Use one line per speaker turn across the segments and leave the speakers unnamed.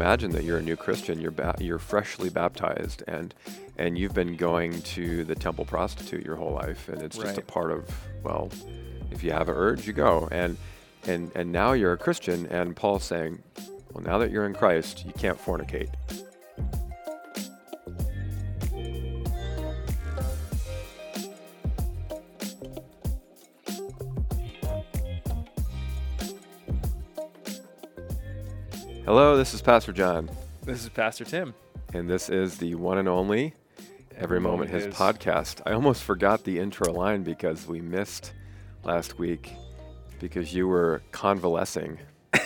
Imagine that you're a new Christian, you're ba- you're freshly baptized, and and you've been going to the temple prostitute your whole life, and it's just a part of well, if you have an urge, you go, and and and now you're a Christian, and Paul's saying, well, now that you're in Christ, you can't fornicate. Pastor John.
This is Pastor Tim.
And this is the one and only Every, Moment, His
His.
podcast. I almost forgot the intro line because we missed last week because you were convalescing.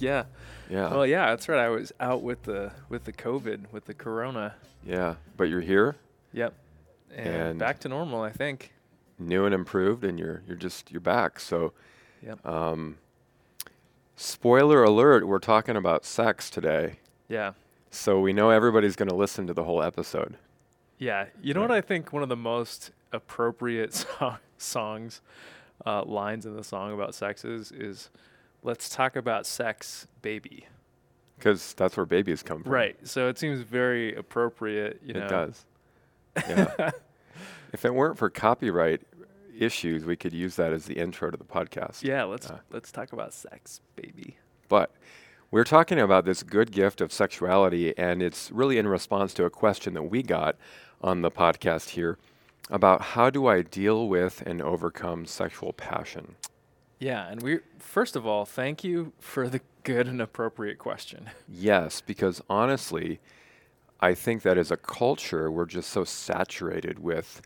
yeah.
Yeah.
Well, yeah, that's right. I was out with the with the COVID, with the corona.
yeah. But you're here,
Yep. And,
And-
back to normal, I think.
new and improved, and you're you're just you're back. So
Yep.
um spoiler alert, we're talking about sex today.
Yeah.
So we know everybody's gonna listen to the whole episode.
Yeah. You know what I think one of the most appropriate so- songs, uh, lines in the song about sex is, is let's talk about sex, baby.
Because that's where babies come from.
Right. So it seems very appropriate, you
it
know.
does. Yeah. if it weren't for copyright issues, we could use that as the intro to the podcast.
Yeah, let's
Uh,
let's talk about sex, baby.
But we're talking about this good gift of sexuality, and it's really in response to a question that we got on the podcast here about how do I deal with and overcome sexual passion?
Yeah, and we first of all, thank you for the good and appropriate question.
Yes, because honestly, I think that as a culture, we're just so saturated with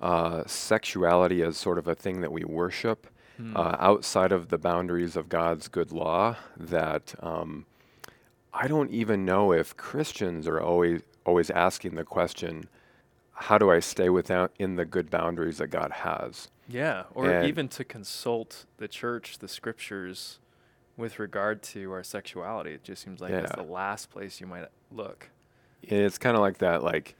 uh, sexuality as sort of a thing that we worship
Hmm.
uh, outside of the boundaries of God's good law that um, I don't even know if Christians are always always asking the question, how do I stay without in the good boundaries that God has?
Yeah, or
And-
even to consult the church, the scriptures, with regard to our sexuality. It just seems like that's the last place you might look.
It's kind of like that, like,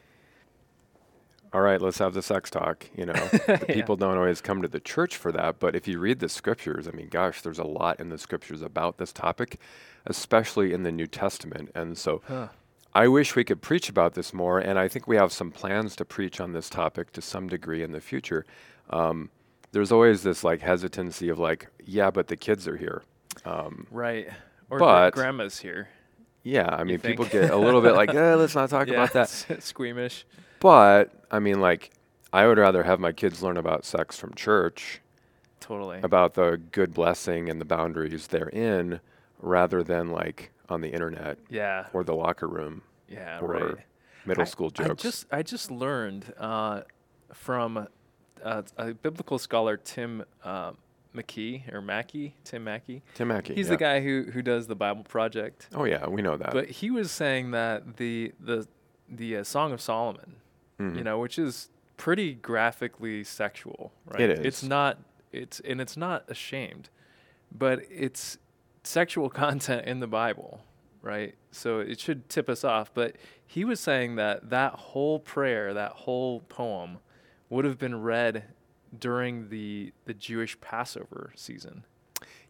all right, let's have the sex talk. You know,
Yeah.
people don't always come to the church for that, but if you read the scriptures, I mean, gosh, there's a lot in the scriptures about this topic, especially in the New Testament. And so
Huh.
I wish we could preach about this more, and I think we have some plans to preach on this topic to some degree in the future. Um, there's always this like hesitancy of like, yeah, but the kids are here. Um,
Right. Or
But-
grandma's here.
yeah, I mean, people get a little bit like, eh, let's not talk
yeah,
about that.
squeamish.
But I mean, like, I would rather have my kids learn about sex from church,
Totally.
about the good blessing and the boundaries therein, rather than like on the internet
Yeah.
or the locker room
Yeah.
or
right.
middle
I-
school
I just I just learned uh, from uh, a biblical scholar Tim uh, McKee or Mackie Tim Mackie.
Tim Mackie.
He's
yeah.
the guy who who does the Bible Project.
Oh yeah, we know that.
But he was saying that the the the uh, Song of Solomon,
Mhm.
you know, which is pretty graphically sexual, right?
It
It's not it's and it's not ashamed, but it's sexual content in the Bible, right? So it should tip us off. But he was saying that that whole prayer, that whole poem, would have been read during the the Jewish Passover season.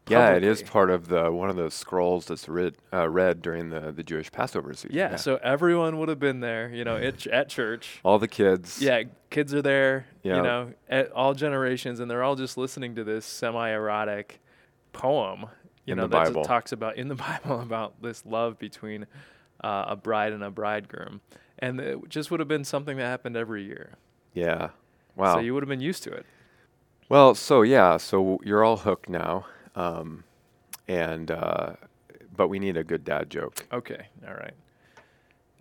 Yeah, it is part of the one of those scrolls that's read uh, read during the the Jewish Passover season.
Yeah, so everyone would have been there, you know, at, at church.
all the kids.
Yeah, kids are there,
Yeah.
you know, at all generations, and they're all just listening to this semi-erotic poem, you
In
know, that talks about in the Bible about this love between uh, a bride and a bridegroom, and it just would have been something that happened every year.
Yeah. Wow.
So you would have been used to it.
Well, so yeah, so you're all hooked now, um, and uh, but we need a good dad joke.
Okay, all right.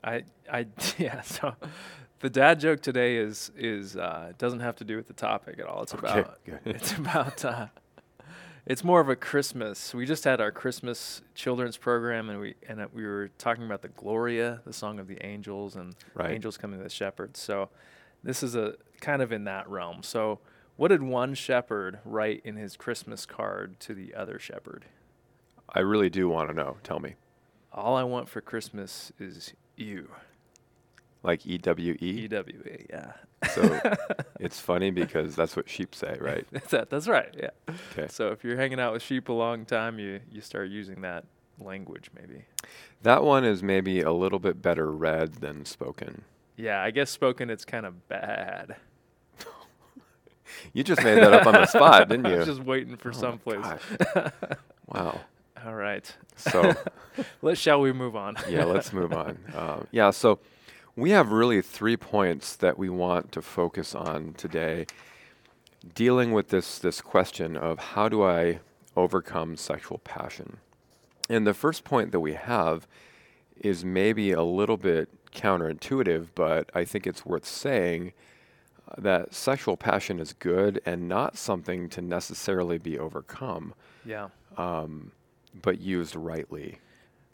I I yeah. So the dad joke today is is uh, doesn't have to do with the topic at all. It's
Okay,
about it's about uh, it's more of a Christmas. We just had our Christmas children's program, and we and we were talking about the Gloria, the song of the angels, and
Right.
angels coming to the shepherds. So this is a kind of in that realm. So what did one shepherd write in his Christmas card to the other shepherd?
I really do want to know. Tell me,
All I want for Christmas is you.
like E W
E
E.
W A, yeah.
So it's funny because that's what sheep say, right?
that, that's right. Yeah.
Okay.
So if you're hanging out with sheep a long time, you you start using that language maybe.
That one is maybe a little bit better read than spoken.
Yeah, I guess spoken it's kind of bad.
You just made that up on the spot, didn't you?
I was just waiting for
Oh
someplace.
Wow.
All right.
So
Let shall we move on?
yeah, let's move on. Um, yeah, so we have really three points that we want to focus on today, dealing with this this question of how do I overcome sexual passion. And the first point that we have is maybe a little bit counterintuitive, but I think it's worth saying that sexual passion is good and not something to necessarily be overcome,
yeah.
um, but used rightly.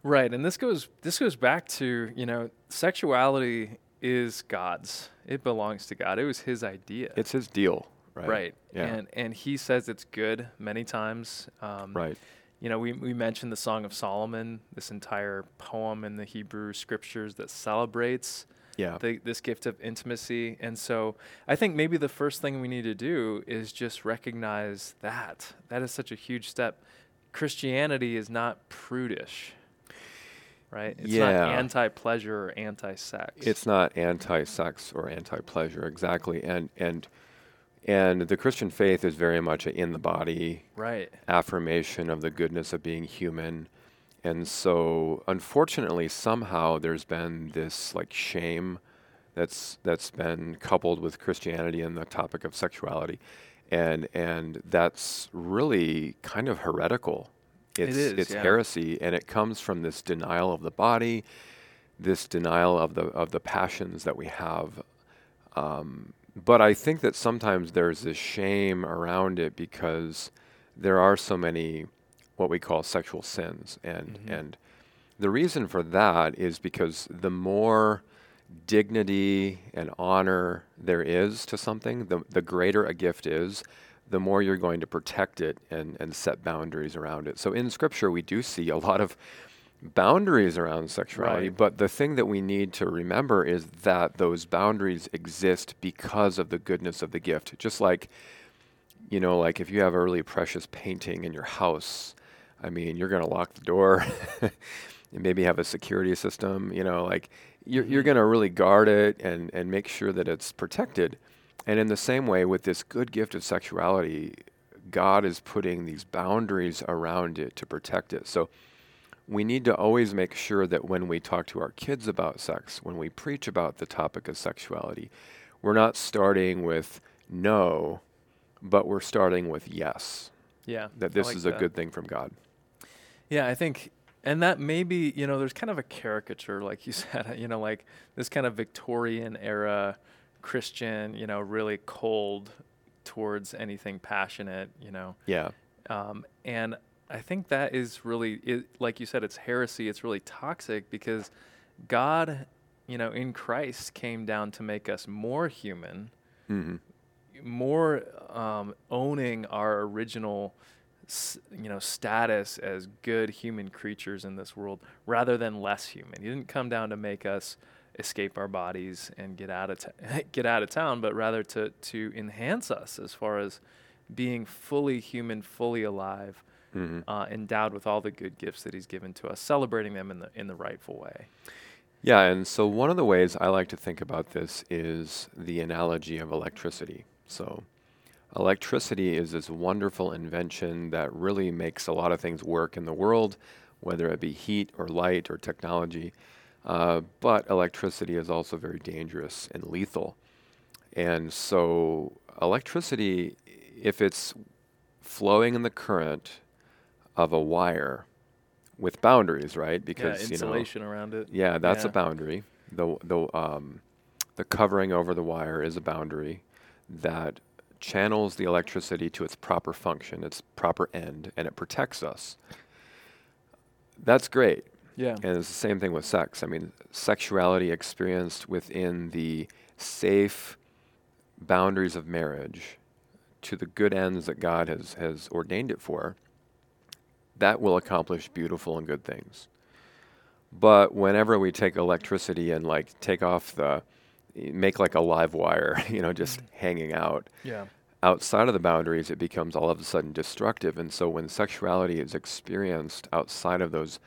Right, and this goes this goes back to you know sexuality is God's. It belongs to God. It was His idea.
It's his deal, right?
right.
Yeah.
And and He says it's good many times. Um,
right.
You know, we we mentioned the Song of Solomon, this entire poem in the Hebrew Scriptures that celebrates
Yeah.
the, this gift of intimacy. And so I think maybe the first thing we need to do is just recognize that. That is such a huge step. Christianity is not prudish, right? It's not anti pleasure or anti sex.
it's not anti-sex or anti-pleasure exactly, and and and the Christian faith is very much in the body
right.
affirmation of the goodness of being human. And so unfortunately somehow there's been this like shame that's that's been coupled with Christianity and the topic of sexuality. And and that's really kind of heretical.
It
It's it's
yeah.
heresy and it comes from this denial of the body, this denial of the of the passions that we have. Um, but I think that sometimes there's this shame around it because there are so many what we call sexual sins and
Mhm.
and the reason for that is because the more dignity and honor there is to something the, the greater a gift is the more you're going to protect it and, and set boundaries around it so in scripture we do see a lot of boundaries around sexuality
Right.
but the thing that we need to remember is that those boundaries exist because of the goodness of the gift just like you know, like if you have a really precious painting in your house, I mean, you're going to lock the door and maybe have a security system, you know, like you're, you're
Mhm.
going to really guard it and, and make sure that it's protected. And in the same way, with this good gift of sexuality, God is putting these boundaries around it to protect it. So we need to always make sure that when we talk to our kids about sex, when we preach about the topic of sexuality, we're not starting with no, but we're starting with yes,
Yeah.
that this
like
is a
that.
good thing from God.
Yeah, I think, and that maybe, you know, there's kind of a caricature, like you said, you know, like this kind of Victorian era Christian, you know, really cold towards anything passionate, you know.
Yeah.
Um, and I think that is really, it, like you said, it's heresy. It's really toxic because God, you know, in Christ came down to make us more human,
hmm
more um, owning our original, you know, status as good human creatures in this world, rather than less human. He didn't come down to make us escape our bodies and get out of t- get out of town, but rather to to enhance us as far as being fully human, fully alive,
hmm
uh, endowed with all the good gifts that He's given to us, celebrating them in the in the rightful way.
Yeah, and so one of the ways I like to think about this is the analogy of electricity. So, electricity is this wonderful invention that really makes a lot of things work in the world, whether it be heat or light or technology. Uh, but electricity is also very dangerous and lethal. And so, electricity, if it's flowing in the current of a wire with boundaries, right? Because
yeah,
you know,
insulation around it.
yeah, that's a boundary. The the um, the covering over the wire is a boundary that channels the electricity to its proper function, its proper end, and it protects us. That's great.
Yeah.
And it's the same thing with sex. I mean, sexuality experienced within the safe boundaries of marriage to the good ends that God has, has ordained it for, that will accomplish beautiful and good things. But whenever we take electricity and like take off the make like a live wire, you know, just hanging out.
Yeah.
Outside of the boundaries, it becomes all of a sudden destructive. And so when sexuality is experienced outside of those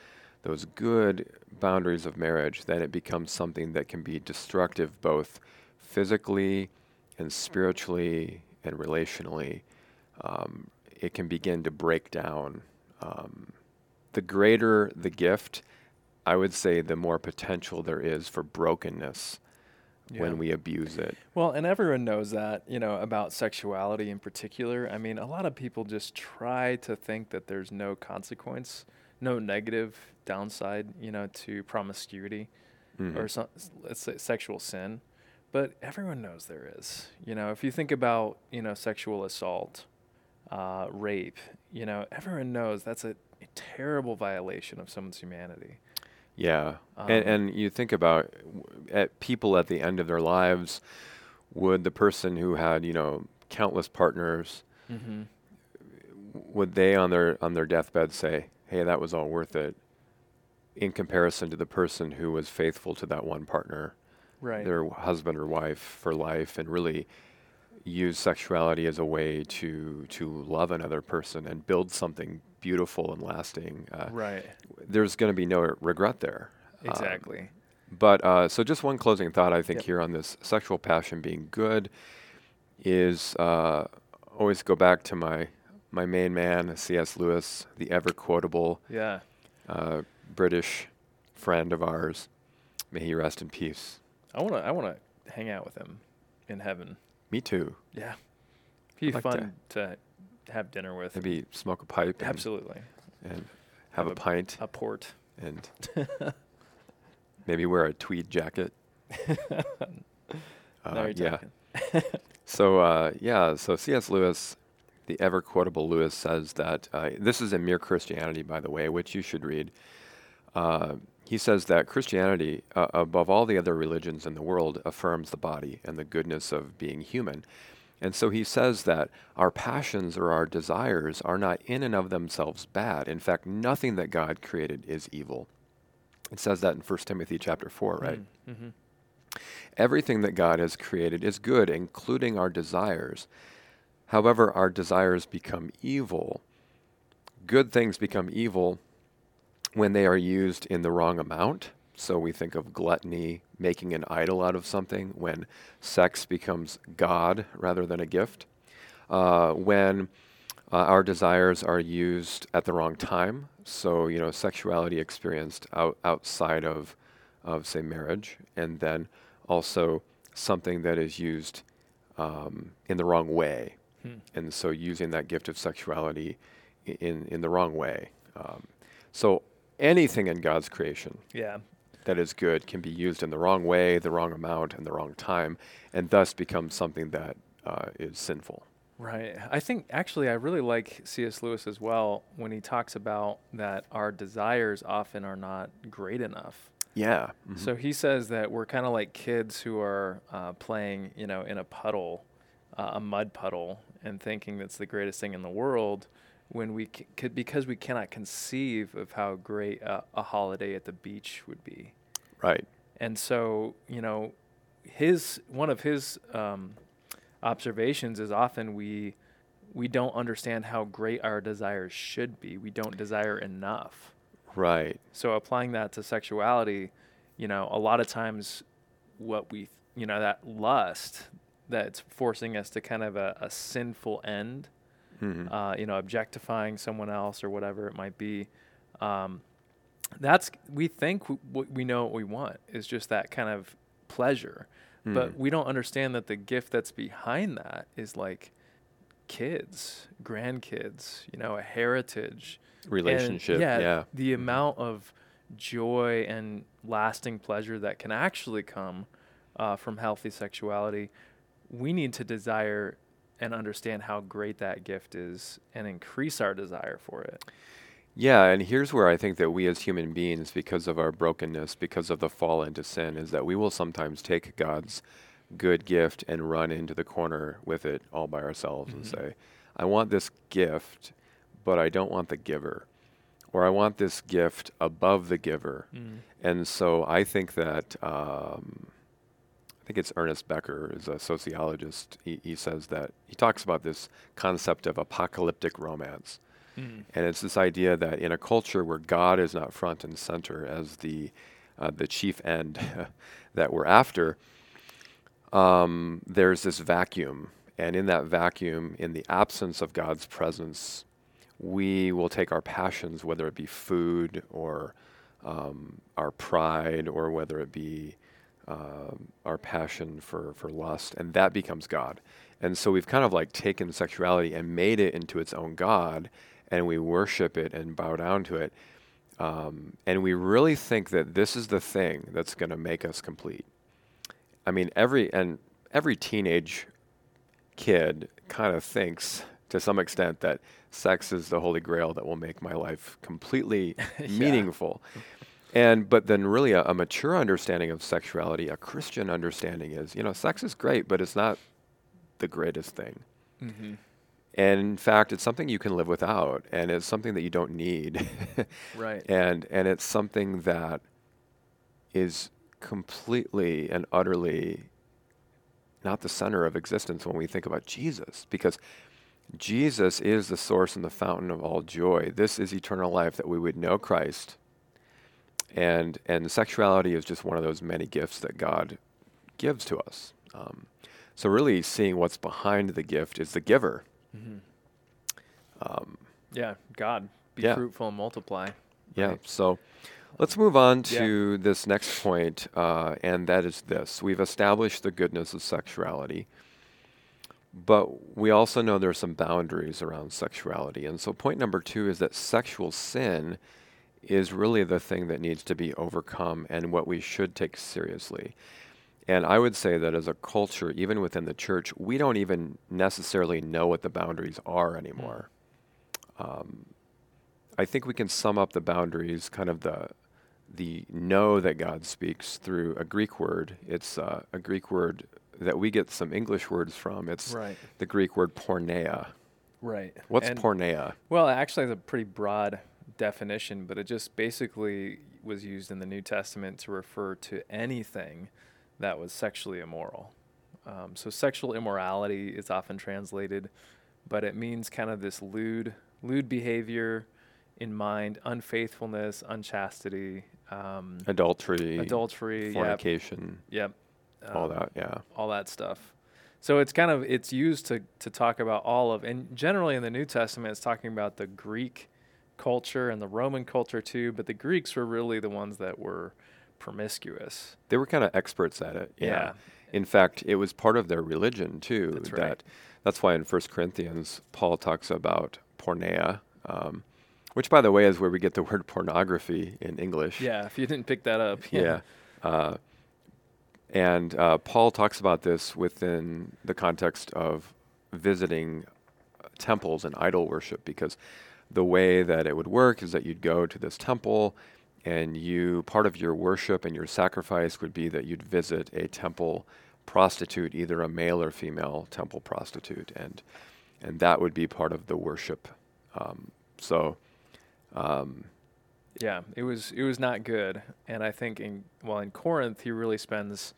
those good boundaries of marriage, then it becomes something that can be destructive both physically and spiritually and relationally. Um, it can begin to break down. Um, the greater the gift, I would say the more potential there is for brokenness
Yeah.
when we abuse it.
Well, and everyone knows that, you know, about sexuality in particular. I mean, a lot of people just try to think that there's no consequence, no negative downside, you know, to promiscuity
Mhm.
or some, let's say sexual sin. But everyone knows there is. You know, if you think about, you know, sexual assault, uh, rape, you know, everyone knows that's a, a terrible violation of someone's humanity.
Yeah, and,
Um,
and you think about at people at the end of their lives, would the person who had you know countless partners,
Mm-hmm.
would they on their on their deathbed say, "Hey, that was all worth it," in comparison to the person who was faithful to that one partner,
Right.
their husband or wife for life, and really use sexuality as a way to to love another person and build something beautiful and lasting. Uh,
right.
There's going to be no regret there. Um,
Exactly.
But uh, so, just one closing thought I think
Yep.
here on this sexual passion being good is uh, always go back to my my main man, C.S. Lewis, the ever quotable
yeah.
uh, British friend of ours. May he rest in peace.
I want to I want to hang out with him in heaven.
Me too.
Yeah. Be
I'd like to-
fun to, have dinner with.
Maybe smoke a pipe and,
Absolutely.
and have,
Have
a, pint
A port.
and maybe wear a tweed jacket. Uh, yeah. So uh, yeah, so C.S. Lewis, the ever quotable Lewis, says that uh, this is in Mere Christianity, by the way, which you should read. He says that Christianity, uh, above all the other religions in the world, affirms the body and the goodness of being human. And so he says that our passions or our desires are not in and of themselves bad. In fact, nothing that God created is evil. It says that in 1 Timothy chapter 4, right?
Mm-hmm.
Everything that God has created is good, including our desires. However, our desires become evil. Good things become evil when they are used in the wrong amount. So we think of gluttony, making an idol out of something, when sex becomes God rather than a gift. Uh, when uh, our desires are used at the wrong time. So, you know, sexuality experienced out, outside of, of, say, marriage. And then also something that is used um, in the wrong way.
Hmm.
And so using that gift of sexuality in, in the wrong way. Um, so anything in God's creation
Yeah.
that is good can be used in the wrong way, the wrong amount, and the wrong time, and thus become something that uh, is sinful.
Right. I think actually I really like C.S. Lewis as well when he talks about that our desires often are not great enough.
Yeah. mhm.
So he says that we're kind of like kids who are uh, playing, you know, in a puddle, uh, a mud puddle, and thinking that's the greatest thing in the world, when we c- could because we cannot conceive of how great a, a holiday at the beach would be.
right.
And so, you know, his one of his um, observations is often we we don't understand how great our desires should be. We don't desire enough.
Right.
So applying that to sexuality, you know, a lot of times what we, you know, that lust that's forcing us to kind of a, a sinful end,
Mhm.
uh, you know, objectifying someone else or whatever it might be. Um, that's we think w- what we know what we want is just that kind of pleasure, but
Mhm.
we don't understand that the gift that's behind that is like kids, grandkids, you know, a heritage, and
relationship. yeah.
the
Mhm.
amount of joy and lasting pleasure that can actually come uh, from healthy sexuality, we need to desire and understand how great that gift is and increase our desire for it.
Yeah, and here's where I think that we as human beings, because of our brokenness, because of the fall into sin, is that we will sometimes take God's good gift and run into the corner with it all by ourselves and
Mhm.
say, I want this gift, but I don't want the giver. Or I want this gift above the giver. And so I think that um, I think it's Ernest Becker, is a sociologist. He, he says that he talks about this concept of apocalyptic romance.
Mm.
And it's this idea that in a culture where God is not front and center as the uh, the chief end that we're after, um, there's this vacuum, and in that vacuum, in the absence of God's presence, we will take our passions, whether it be food or um, our pride, or whether it be um, our passion for for lust, and that becomes God. And so we've kind of like taken sexuality and made it into its own God, and we worship it and bow down to it. Um, and we really think that this is the thing that's going to make us complete. I mean, every and every teenage kid kind of thinks to some extent that sex is the holy grail that will make my life completely
Yeah.
meaningful. And but then really a, a mature understanding of sexuality, a Christian understanding is, you know, sex is great, but it's not the greatest thing.
Mm-hmm.
And in fact, it's something you can live without, and it's something that you don't need.
Right.
and and it's something that is completely and utterly not the center of existence when we think about Jesus because Jesus is the source and the fountain of all joy. This is eternal life that we would know Christ. And and sexuality is just one of those many gifts that God gives to us. Um, so really seeing what's behind the gift is the giver.
Mm-hmm.
Um,
Yeah. God, be
Yeah.
fruitful and multiply.
Yeah.
Right.
So let's move on
Yeah.
to this next point, uh, and that is this: we've established the goodness of sexuality, but we also know there are some boundaries around sexuality. And so, point number two is that sexual sin is really the thing that needs to be overcome and what we should take seriously. And I would say that as a culture, even within the church, we don't even necessarily know what the boundaries are anymore. Um, I think we can sum up the boundaries, kind of the the know that God speaks through a Greek word. It's uh, a Greek word that we get some English words from. It's
Right.
the Greek word porneia.
Right.
What's
And-
porneia?
Well, actually, it's a pretty broad definition, but it just basically was used in the New Testament to refer to anything that was sexually immoral. Um, so, sexual immorality is often translated, but it means kind of this lewd, lewd behavior in mind, unfaithfulness, unchastity, um,
Adultery,
adultery,
fornication,
yep,
all
um,
that. Yeah.
all that stuff. So it's kind of it's used to to talk about all of and generally in the New Testament it's talking about the Greek culture and the Roman culture too, but the Greeks were really the ones that were promiscuous.
They were kind of experts at it. Yeah.
Yeah.
In fact, it was part of their religion too.
That's
that
right.
that's why in 1 Corinthians Paul talks about porneia, um, which by the way is where we get the word pornography in English.
Yeah, if you didn't pick that up.
Yeah. Uh, and uh, Paul talks about this within the context of visiting temples and idol worship because the way that it would work is that you'd go to this temple and you part of your worship and your sacrifice would be that you'd visit a temple prostitute either a male or female temple prostitute and and that would be part of the worship. Um, so um,
Yeah, it was it was not good, and I think in well in Corinth he really spends,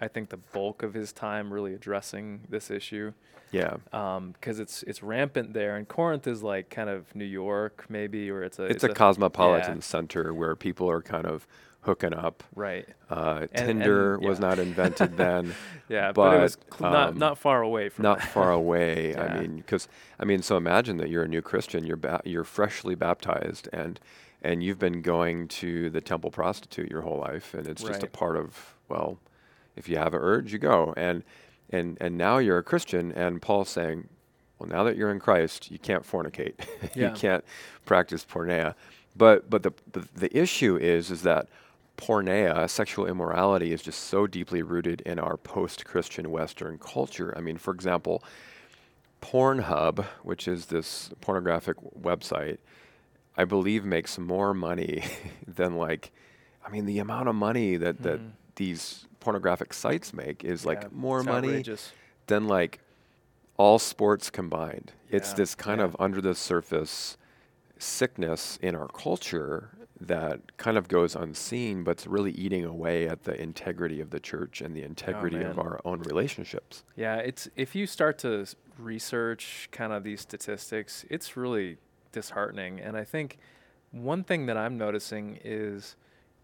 I think the bulk of his time really addressing this issue,
yeah
because it's it's rampant there, and Corinth is like kind of New York maybe, or it's a
it's, a, cosmopolitan
yeah.
center where people are kind of hooking up.
right,
Uh,
And-
Tinder
and-
was not invented then,
yeah, but, it was cl- not
um,
not far away from
not far away.
Yeah.
I mean, because I mean, so imagine that you're a new Christian, you're ba- you're freshly baptized, and and you've been going to the temple prostitute your whole life, and it's just a part of well, if you have an urge, you go, and and and now you're a Christian, and Paul's saying, well, now that you're in Christ, you can't fornicate, you can't practice porneia, but but the, the the issue is is that porneia, sexual immorality, is just so deeply rooted in our post-Christian Western culture. I mean, for example, Pornhub, which is this pornographic website, I believe makes more money than like, I mean, the amount of money that that
Mhm.
these pornographic sites make is
Yeah,
like more money
outrageous.
than like all sports combined. It's this kind
yeah.
of under the surface sickness in our culture that kind of goes unseen, but it's really eating away at the integrity of the church and the integrity of our own relationships.
Yeah, it's if you start to research kind of these statistics, it's really disheartening. And I think one thing that I'm noticing is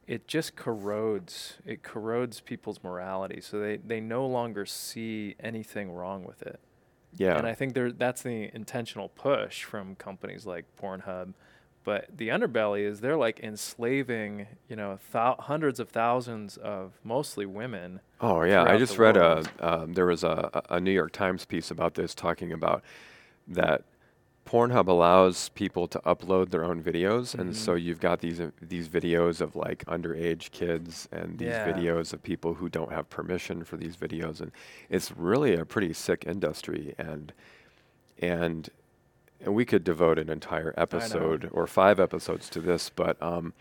it just corrodes it corrodes people's morality. So they, they no longer see anything wrong with it.
Yeah.
And I think there that's the intentional push from companies like Pornhub. But the underbelly is they're like enslaving, you know, thou- hundreds of thousands of mostly women.
Oh yeah, I just read a um, there was a a New York Times piece about this talking about that Pornhub allows people to upload their own videos, and so
Mhm.
you've got these uh, these videos of like underage kids and these
Yeah.
videos of people who don't have permission for these videos, and it's really a pretty sick industry, and and and we could devote an entire episode or five episodes to this, but um,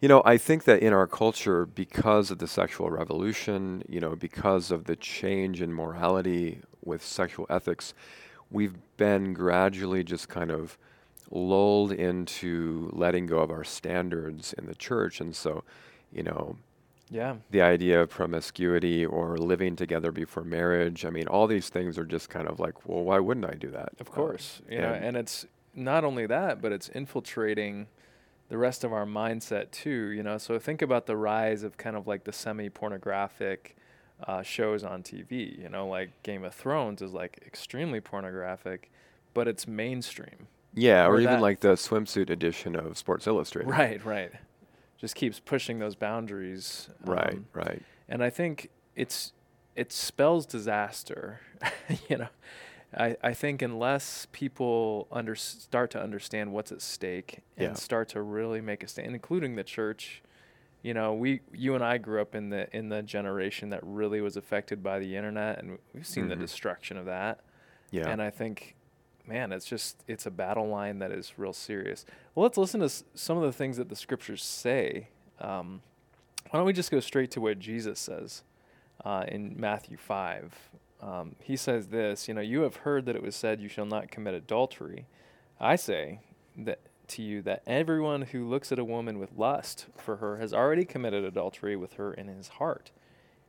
you know, I think that in our culture, because of the sexual revolution, you know, because of the change in morality with sexual ethics, we've been gradually just kind of lulled into letting go of our standards in the church. And so, you know,
Yeah.
the idea of promiscuity or living together before marriage, I mean, all these things are just kind of like, well, why wouldn't I do that?
Of course, um, you know,
and-
and it's not only that, but it's infiltrating the rest of our mindset too. You know, so think about the rise of kind of like the semi-pornographic uh, shows on TV. You know, like Game of Thrones is like extremely pornographic, but it's mainstream.
Yeah, or,
or
even
that-
like the swimsuit edition of Sports Illustrated.
Right, right. Just keeps pushing those boundaries.
Right,
um,
right.
and I think it's it spells disaster. you know, I I think unless people under start to understand what's at stake and
Yeah.
start to really make a stand, including the church. You know, we you and I grew up in the in the generation that really was affected by the internet, and we've seen the
Mhm.
destruction of that.
Yeah.
And I think, man, it's just it's a battle line that is real serious. Well, let's listen to s- some of the things that the scriptures say. Um, why don't we just go straight to what Jesus says uh, in Matthew five? Um, he says this, you know, you have heard that it was said, "You shall not commit adultery." I say that to you that everyone who looks at a woman with lust for her has already committed adultery with her in his heart.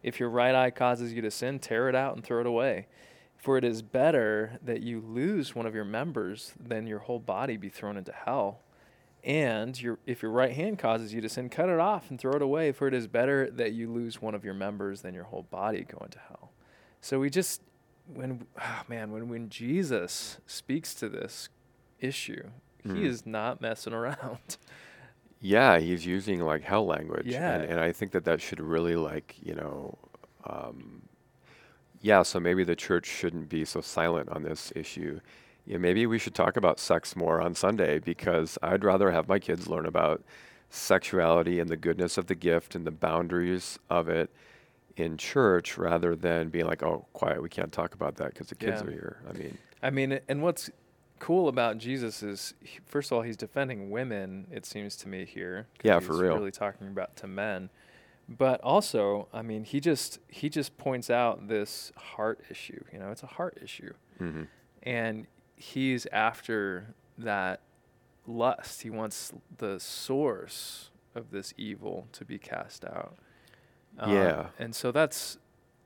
If your right eye causes you to sin, tear it out and throw it away. For it is better that you lose one of your members than your whole body be thrown into hell. And your, if your right hand causes you to sin, cut it off and throw it away. For it is better that you lose one of your members than your whole body go into hell. So we just, when, ah, man, when, when Jesus speaks to this issue,
Mhm.
he is not messing around.
Yeah, he's using like hell language.
Yeah.
And, and I think that that should really like, you know, um, yeah, so maybe the church shouldn't be so silent on this issue. Yeah, maybe we should talk about sex more on Sunday because I'd rather have my kids learn about sexuality and the goodness of the gift and the boundaries of it in church rather than being like, oh, quiet, we can't talk about that because the kids
Yeah.
are here. I mean,
I mean, and what's cool about Jesus is, he- first of all, he's defending women. It seems to me here.
Yeah, for real.
Really talking about to men, but also, I mean, he just he just points out this heart issue. You know, it's a heart issue,
mhm.
and he's after that lust. He wants the source of this evil to be cast out. Um,
Yeah.
and so that's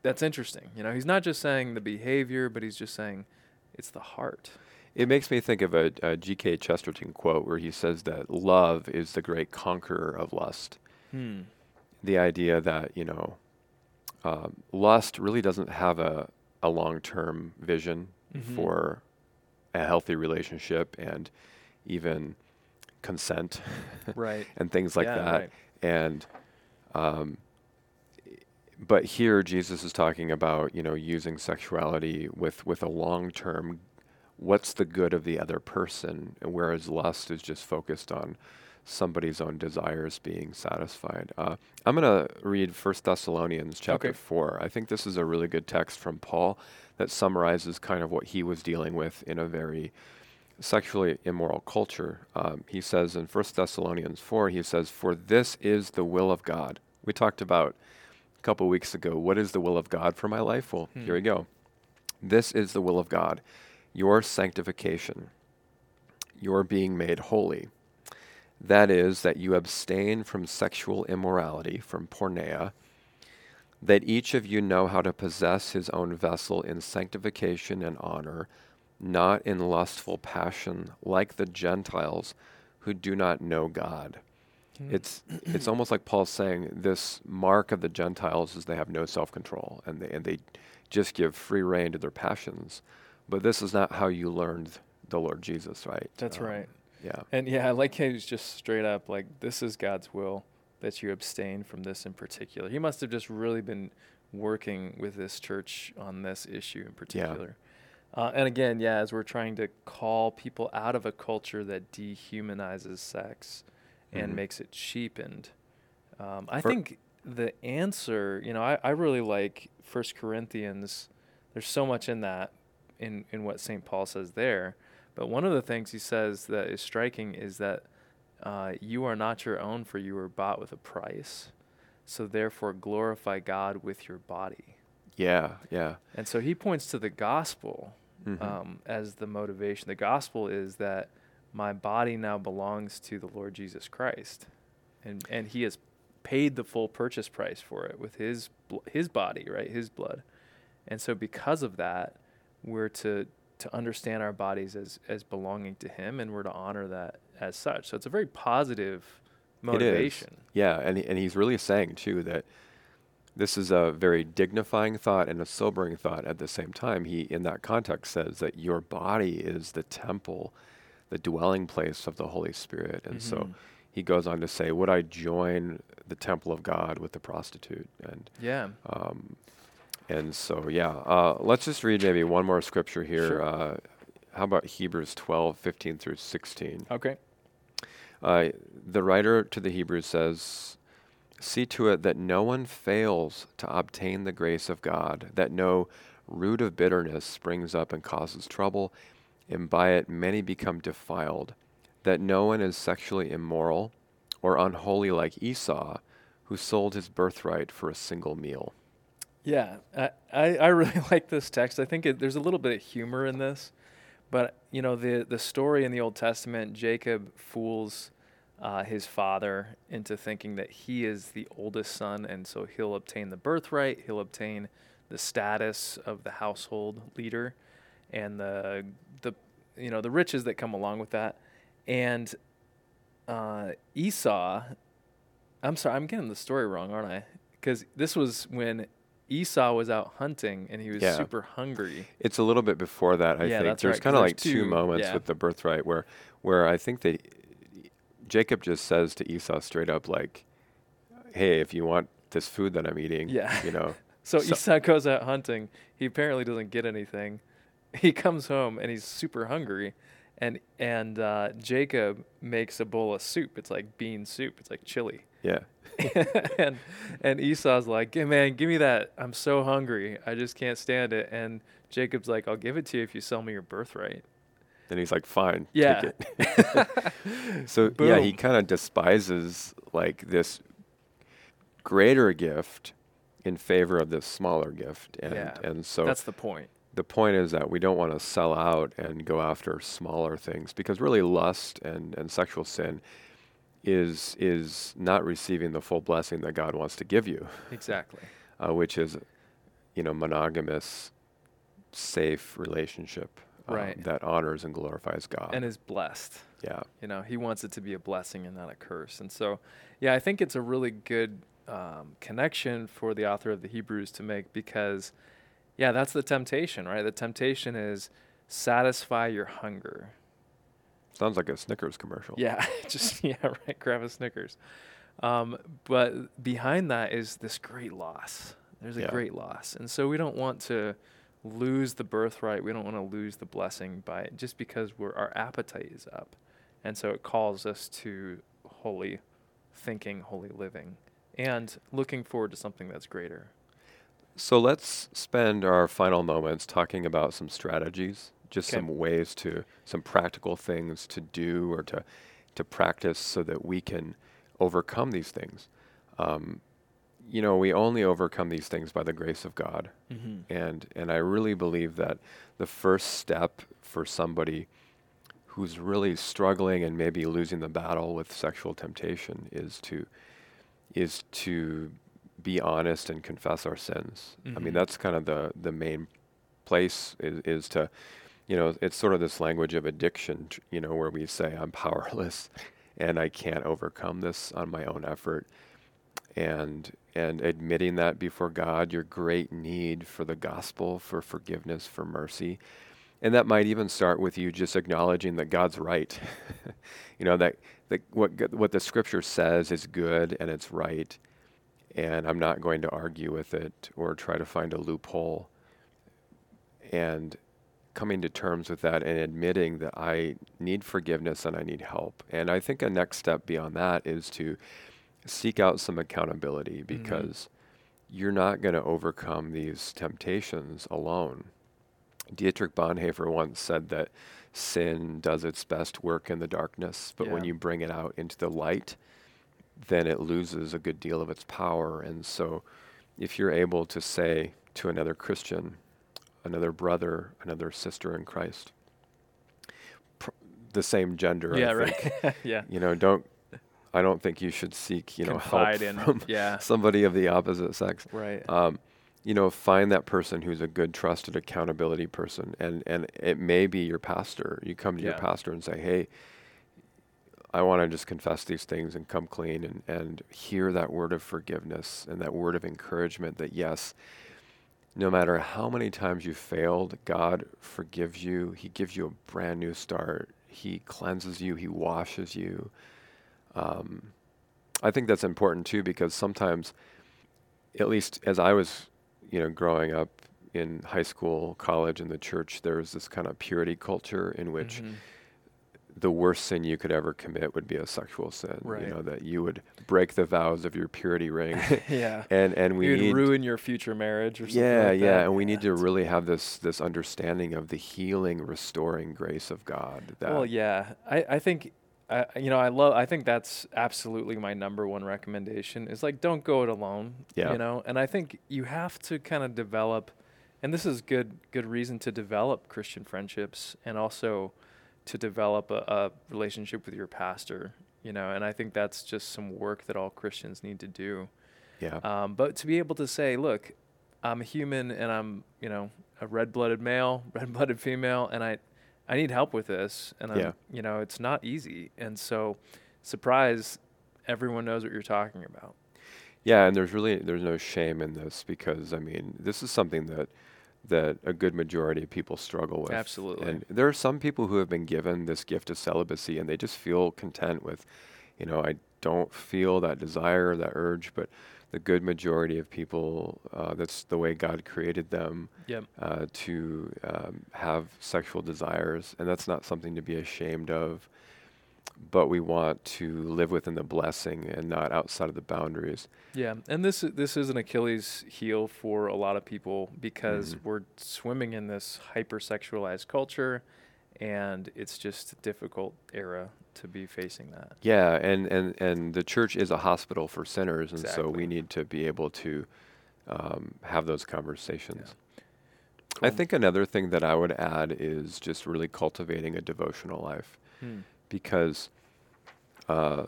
that's interesting. You know, he's not just saying the behavior, but he's just saying it's the heart.
It makes me think of a, a G.K. Chesterton quote where he says that love is the great conqueror of lust.
Hmm.
The idea that, you know, um, lust really doesn't have a, a long term vision
Mhm.
for a healthy relationship and even consent
Right.
and things like
Yeah,
that.
right.
And, um, but here Jesus is talking about, you know, using sexuality with, with a long term, what's the good of the other person, whereas lust is just focused on somebody's own desires being satisfied. Uh, I'm going to read 1 Thessalonians chapter
Okay.
4. I think this is a really good text from Paul that summarizes kind of what he was dealing with in a very sexually immoral culture. Um, he says in 1 Thessalonians 4, he says, For this is the will of God. We talked about a couple weeks ago, what is the will of God for my life? Well,
Hmm.
here we go. This is the will of God, your sanctification, your being made holy, That is, that you abstain from sexual immorality, from porneia, that each of you know how to possess his own vessel in sanctification and honor, not in lustful passion, like the Gentiles who do not know God.
Hmm.
It's it's almost like Paul's saying this mark of the Gentiles is they have no self control and they and they just give free rein to their passions. But this is not how you learned the Lord Jesus, right?
That's
Um,
right.
Yeah.
And yeah, I like how he's just straight up like, this is God's will that you abstain from this in particular. He must have just really been working with this church on this issue in particular. Uh, and again, yeah, as we're trying to call people out of a culture that dehumanizes sex and
Mhm.
makes it cheapened, um, I
For-
think the answer, you know, I, I really like First Corinthians. There's so much in that, in in what St. Paul says there. But one of the things he says that is striking is that uh, you are not your own, for you were bought with a price. So therefore, glorify God with your body.
Yeah, yeah.
And so he points to the gospel
Mhm.
um, as the motivation. The gospel is that my body now belongs to the Lord Jesus Christ, and and He has paid the full purchase price for it with His bl- His body, right, His blood, and so because of that, we're to to understand our bodies as as belonging to Him, and we're to honor that as such. So it's a very positive motivation.
Yeah, and and he's really saying too that this is a very dignifying thought and a sobering thought at the same time. He in that context says that your body is the temple, the dwelling place of the Holy Spirit. And so
Mhm.
he goes on to say, "Would I join the temple of God with the prostitute?" And
Yeah.
um, and so yeah, uh, let's just read maybe one more scripture here.
Sure.
Uh, how about Hebrews 12, 15 through 16?
Okay.
Uh, the writer to the Hebrews says, See to it that no one fails to obtain the grace of God, that no root of bitterness springs up and causes trouble, and by it many become defiled, that no one is sexually immoral or unholy like Esau, who sold his birthright for a single meal.
Yeah, I, I, really like this text. I think it, there's a little bit of humor in this, but you know the the story in the Old Testament, Jacob fools uh, his father into thinking that he is the oldest son, and so he'll obtain the birthright, he'll obtain the status of the household leader, and the the you know the riches that come along with that, and uh, Esau. I'm sorry, I'm getting the story wrong, aren't I? Because this was when Esau was out hunting and he was
Yeah.
super hungry.
It's a little bit before that, I
Yeah,
think.
that's
There's
right,
kind of like two
two-
moments
yeah.
with the birthright where, where I think that Jacob just says to Esau straight up, like, "Hey, if you want this food that I'm eating,
Yeah.
you know,
So,
So-
Esau goes out hunting. He apparently doesn't get anything. He comes home and he's super hungry, and and uh, Jacob makes a bowl of soup. It's like bean soup. It's like chili.
yeah,
and and Esau's like, "Hey man, give me that. I'm so hungry. I just can't stand it." And Jacob's like, "I'll give it to you if you sell me your birthright."
and he's like, fine,
Yeah.
take it. so yeah, he kind of despises like this greater gift in favor of this smaller gift, and
Yeah,
and so
That's the point.
the point is that we don't want to sell out and go after smaller things because really lust and, and sexual sin is is not receiving the full blessing that God wants to give you,
Exactly.
uh, which is you know monogamous, safe relationship um,
Right.
that honors and glorifies God.
And is blessed.
yeah,
You know, he wants it to be a blessing and not a curse. And so, yeah, I think it's a really good um, connection for the author of the Hebrews to make because, yeah, that's the temptation, right? The temptation is satisfy your hunger.
Sounds like a Snickers commercial.
Yeah, just, yeah, right. Grab a Snickers. Um, but behind that is this great loss. There's a
Yeah.
great loss. And so we don't want to lose the birthright. We don't want to lose the blessing by just because we're, our appetite is up. And so it calls us to holy thinking, holy living, and looking forward to something that's greater.
So let's spend our final moments talking about some strategies, just
'Kay.
some ways to, some practical things to do or to, to practice so that we can overcome these things. Um, you know, we only overcome these things by the grace of God.
Mm-hmm.
And, and I really believe that the first step for somebody who's really struggling and maybe losing the battle with sexual temptation is to is to be honest and confess our sins. I mean,
Mhm.
that's kind of the the main place is, is to, you know, it's sort of this language of addiction, you know, where we say I'm powerless and I can't overcome this on my own effort. And and admitting that before God, your great need for the gospel, for forgiveness, for mercy. And that might even start with you just acknowledging that God's right. you know, that, that what, what the scripture says is good and it's right. And I'm not going to argue with it or try to find a loophole. And coming to terms with that and admitting that I need forgiveness and I need help. And I think a next step beyond that is to seek out some accountability mm-hmm. because you're not going to overcome these temptations alone. Dietrich Bonhoeffer once said that sin does its best work in the darkness, but when you bring it out into the light, then it loses a good deal of its power. And so, if you're able to say to another Christian, another brother, another sister in Christ, pr- the same gender, I
yeah,
think,
right. yeah.
you know, don't. I don't think you should seek, you know,
Confide
help
in.
from
yeah.
somebody of the opposite sex
Right.
um, you know, find that person who's a good, trusted accountability person, and and it may be your pastor. You come to your pastor and say, "Hey, I want to just confess these things and come clean and and hear that word of forgiveness and that word of encouragement that yes, no matter how many times you failed, God forgives you. He gives you a brand new start. He cleanses you. He washes you. Um, I think that's important too because sometimes, at least as I was, you know, growing up in high school, college, and the church, there was this kind of purity culture in which
Mhm.
The worst sin you could ever commit would be a sexual sin.
Right.
You know that you would break the vows of your purity ring,
yeah.
and and we
You'd
need
ruin your future marriage or something
yeah,
like
yeah, and we need to really have this this understanding of the healing, restoring grace of God. That
Well, yeah, I, I think, I, you know, I love. I think that's absolutely my number one recommendation. Is like don't go it alone.
Yeah.
You know, and I think you have to kind of develop, and this is good good reason to develop Christian friendships and also to develop a, a relationship with your pastor. You know, and I think that's just some work that all Christians need to do.
yeah,
Um, but to be able to say, look, I'm a human and I'm, you know, a red-blooded male, red-blooded female, and I, I need help with this, and I'm,
Yeah.
you know, it's not easy. And so, surprise, everyone knows what you're talking about.
yeah, and there's really there's no shame in this because I mean this is something that that a good majority of people struggle with.
Absolutely.
And there are some people who have been given this gift of celibacy and they just feel content with, you know, I don't feel that desire, that urge, but the good majority of people, uh, that's the way God created them.
Yep.
uh, to um, have sexual desires, and that's not something to be ashamed of. But we want to live within the blessing and not outside of the boundaries.
Yeah, and this this is an Achilles heel for a lot of people because
Mhm.
we're swimming in this hypersexualized culture, and it's just a difficult era to be facing that.
Yeah, and, and, and the church is a hospital for sinners, and so we need to be able to um, have those conversations. I
Cool.
think another thing that I would add is just really cultivating a devotional life.
Hmm.
Because uh,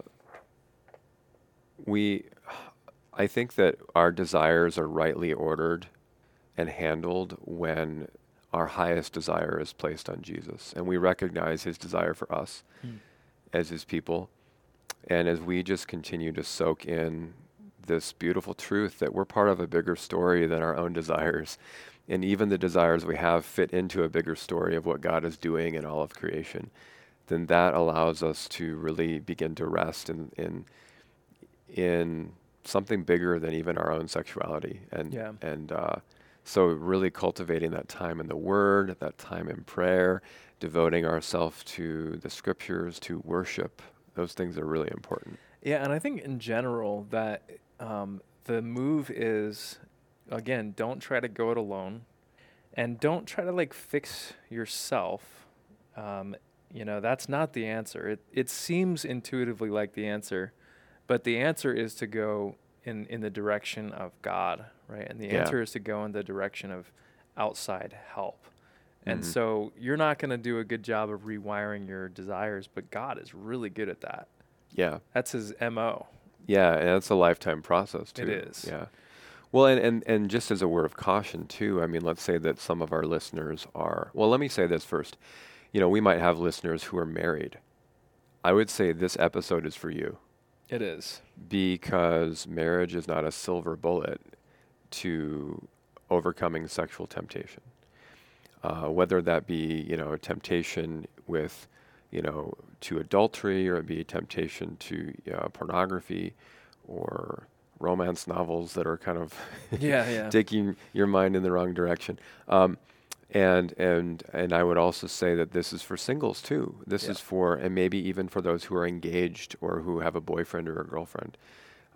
we, I think that our desires are rightly ordered and handled when our highest desire is placed on Jesus, and we recognize His desire for us
Hmm.
as His people, and as we just continue to soak in this beautiful truth that we're part of a bigger story than our own desires. And even the desires we have fit into a bigger story of what God is doing in all of creation then that allows us to really begin to rest in in in something bigger than even our own sexuality and
Yeah.
and uh, so really cultivating that time in the Word, that time in prayer, devoting ourselves to the Scriptures, to worship. Those things are really important.
Yeah, and I think in general that um, the move is again, don't try to go it alone, and don't try to like fix yourself. Um, you know, that's not the answer. It it seems intuitively like the answer, but the answer is to go in in the direction of God, right? And the
Yeah.
answer is to go in the direction of outside help. And
Mhm.
so you're not going to do a good job of rewiring your desires, but God is really good at that.
Yeah.
That's his MO.
Yeah, and that's a lifetime process too.
It is.
Yeah. Well, and, and and just as a word of caution too, I mean, let's say that some of our listeners are. Well, let me say this first. You know, we might have listeners who are married. I would say this episode is for you
It is.
because marriage is not a silver bullet to overcoming sexual temptation. Uh, whether that be, you know, a temptation with, you know, to adultery or it be a temptation to uh, pornography or romance novels that are kind of
Yeah, yeah.
taking your mind in the wrong direction. Um, and and and I would also say that this is for singles too. This
Yeah.
is for and maybe even for those who are engaged or who have a boyfriend or a girlfriend.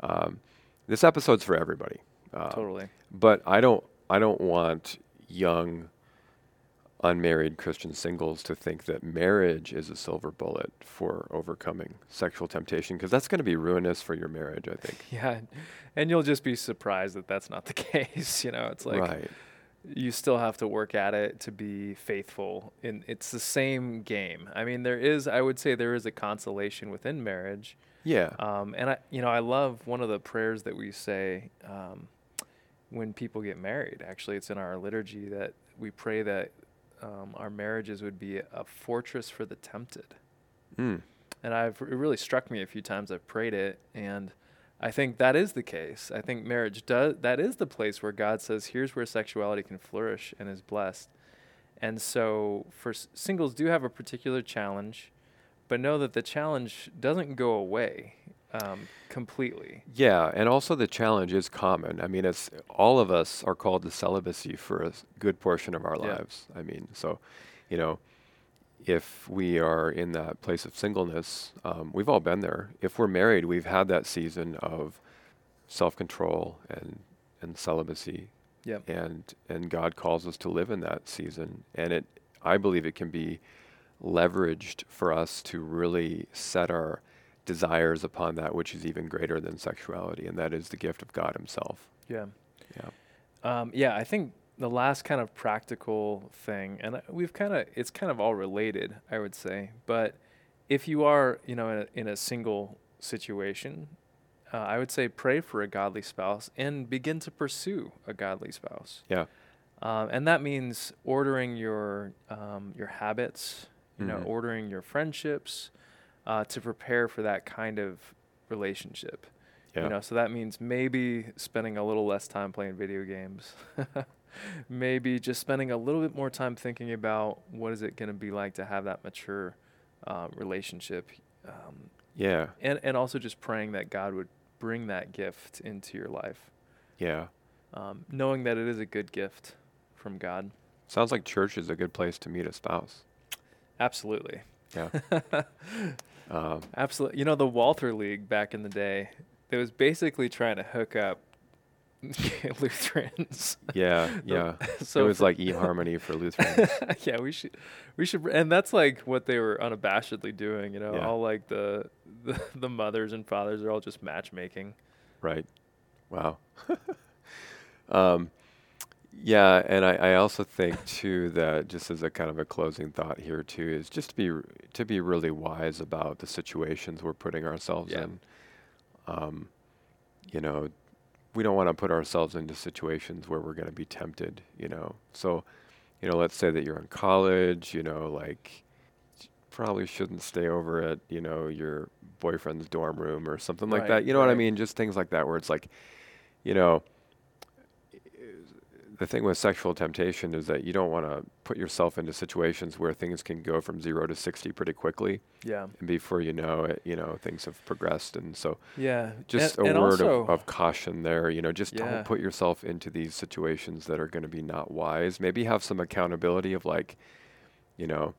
Um, this episode's for everybody. Uh,
totally.
But I don't I don't want young unmarried Christian singles to think that marriage is a silver bullet for overcoming sexual temptation because that's going to be ruinous for your marriage, I think.
Yeah. And you'll just be surprised that that's not the case. You know, it's like
right.
You still have to work at it to be faithful. And it's the same game. I mean, there is, I would say, there is a consolation within marriage.
Yeah.
Um, and I, you know, I love one of the prayers that we say um, when people get married. Actually, it's in our liturgy that we pray that um, our marriages would be a fortress for the tempted.
Mm.
And I've it really struck me a few times I've prayed it, and I think that is the case. I think marriage does that is the place where God says, "Here's where sexuality can flourish and is blessed." And so, for s- singles, do have a particular challenge, but know that the challenge doesn't go away um, completely.
Yeah, and also the challenge is common. I mean, it's all of us are called to celibacy for a good portion of our
Yeah.
lives. I mean, so, you know, if we are in that place of singleness, um, we've all been there. If we're married, we've had that season of self-control and and celibacy,
Yep.
and and God calls us to live in that season. And it, I believe, it can be leveraged for us to really set our desires upon that which is even greater than sexuality, and that is the gift of God Himself.
Yeah.
Yeah.
Um, yeah, I think the last kind of practical thing, and uh, we've kind of, it's kind of all related, I would say. But if you are, you know, in a, in a single situation, uh, I would say pray for a godly spouse and begin to pursue a godly spouse.
Yeah.
Um, and that means ordering your um, your habits, you know,
Mhm.
ordering your friendships uh, to prepare for that kind of relationship.
Yeah.
You know, so that means maybe spending a little less time playing video games. maybe just spending a little bit more time thinking about what is it going to be like to have that mature uh, relationship, um,
yeah.
and and also just praying that God would bring that gift into your life,
Yeah.
um, knowing that it is a good gift from God.
Sounds like church is a good place to meet a spouse.
Absolutely.
Yeah. um,
Absolutely. You know, the Walther League back in the day, it was basically trying to hook up Lutherans.
yeah. Yeah.
so
it was like eHarmony for Lutherans.
yeah, we should, we should, and that's like what they were unabashedly doing. You know,
Yeah.
all like the, the the mothers and fathers are all just matchmaking.
Right. Wow. um, yeah, and I, I also think too that just as a kind of a closing thought here too is just to be to be really wise about the situations we're putting ourselves
Yeah.
in. Um, you know, we don't want to put ourselves into situations where we're going to be tempted. You know, so you know, let's say that you're in college. You know, like probably shouldn't stay over at you know your boyfriend's dorm room or something like that. You know what I mean? Just things like that where it's like, you know, the thing with sexual temptation is that you don't want to put yourself into situations where things can go from zero to sixty pretty quickly,
Yeah.
and before you know it, you know things have progressed. And so,
Yeah.
just
and,
a
and
word of, of caution there. You know, just
Yeah.
don't put yourself into these situations that are going to be not wise. Maybe have some accountability of like, you know,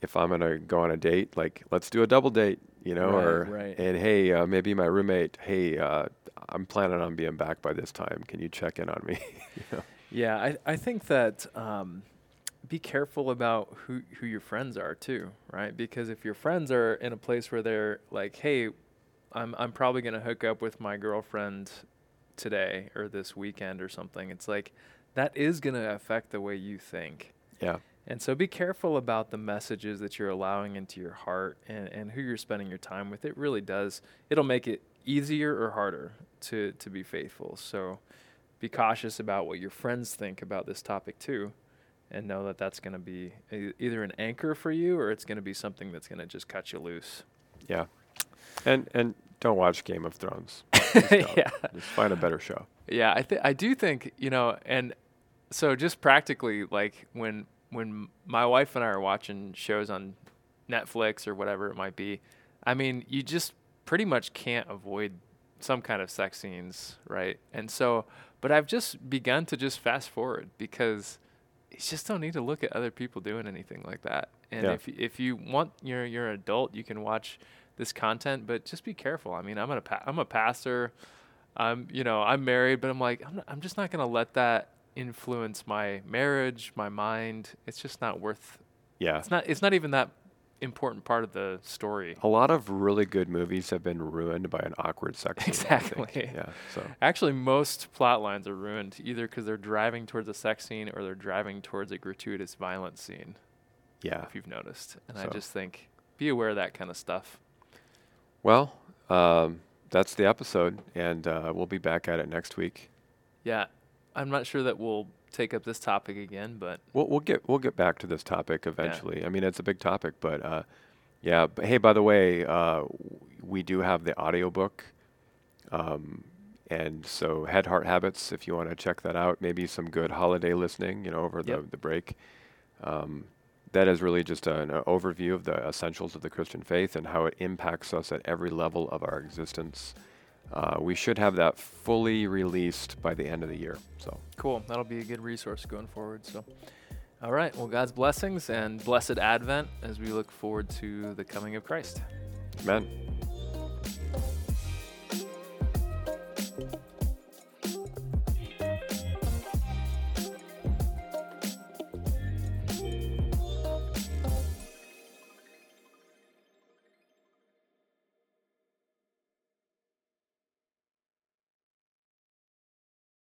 if I'm going to go on a date, like let's do a double date. You know,
Right,
or
right.
and hey, uh, maybe my roommate, hey, uh, I'm planning on being back by this time. Can you check in on me? you know?
Yeah, I, I think that um, be careful about who, who your friends are too, right? Because if your friends are in a place where they're like, hey, I'm, I'm probably going to hook up with my girlfriend today or this weekend or something, it's like that is going to affect the way you think.
Yeah.
And so be careful about the messages that you're allowing into your heart and, and who you're spending your time with. It really does. It'll make it easier or harder to, to be faithful. So be cautious about what your friends think about this topic too. And know that that's going to be a, either an anchor for you or it's going to be something that's going to just cut you loose.
Yeah. And and don't watch Game of Thrones.
yeah.
Just find a better show.
Yeah, I th- I do think, you know, and so just practically like when when my wife and I are watching shows on Netflix or whatever it might be, I mean, you just pretty much can't avoid some kind of sex scenes, right? And so, but I've just begun to just fast forward because you just don't need to look at other people doing anything like that. And
Yeah.
if if you want you're you're an adult, you can watch this content, but just be careful. I mean, I'm a pa- I'm a pastor. I'm you know I'm married, but I'm like I'm not, I'm just not gonna let that influence my marriage, my mind. It's just not worth.
Yeah.
It's not it's not even that important part of the story.
A lot of really good movies have been ruined by an awkward sex scene.
Exactly.
Yeah. So
Actually, most plot lines are ruined either because they're driving towards a sex scene or they're driving towards a gratuitous violent scene.
yeah.
If you've noticed, and I just think be aware of that kind of stuff.
Well, um, that's the episode, and uh, we'll be back at it next week.
Yeah, I'm not sure that we'll take up this topic again, but
We'll, we'll get we'll get back to this topic eventually. I mean, it's a big topic, but uh, yeah. But hey, by the way, uh, we do have the audiobook. Um, and so Head Heart Habits, if you want to check that out, maybe some good holiday listening, you know, over the,
Yep.
the break. Um, that is really just an overview of the essentials of the Christian faith and how it impacts us at every level of our existence uh, we should have that fully released by the end of the year. So
cool. That'll be a good resource going forward. So, all right. Well, God's blessings and blessed Advent as we look forward to the coming of Christ.
Amen.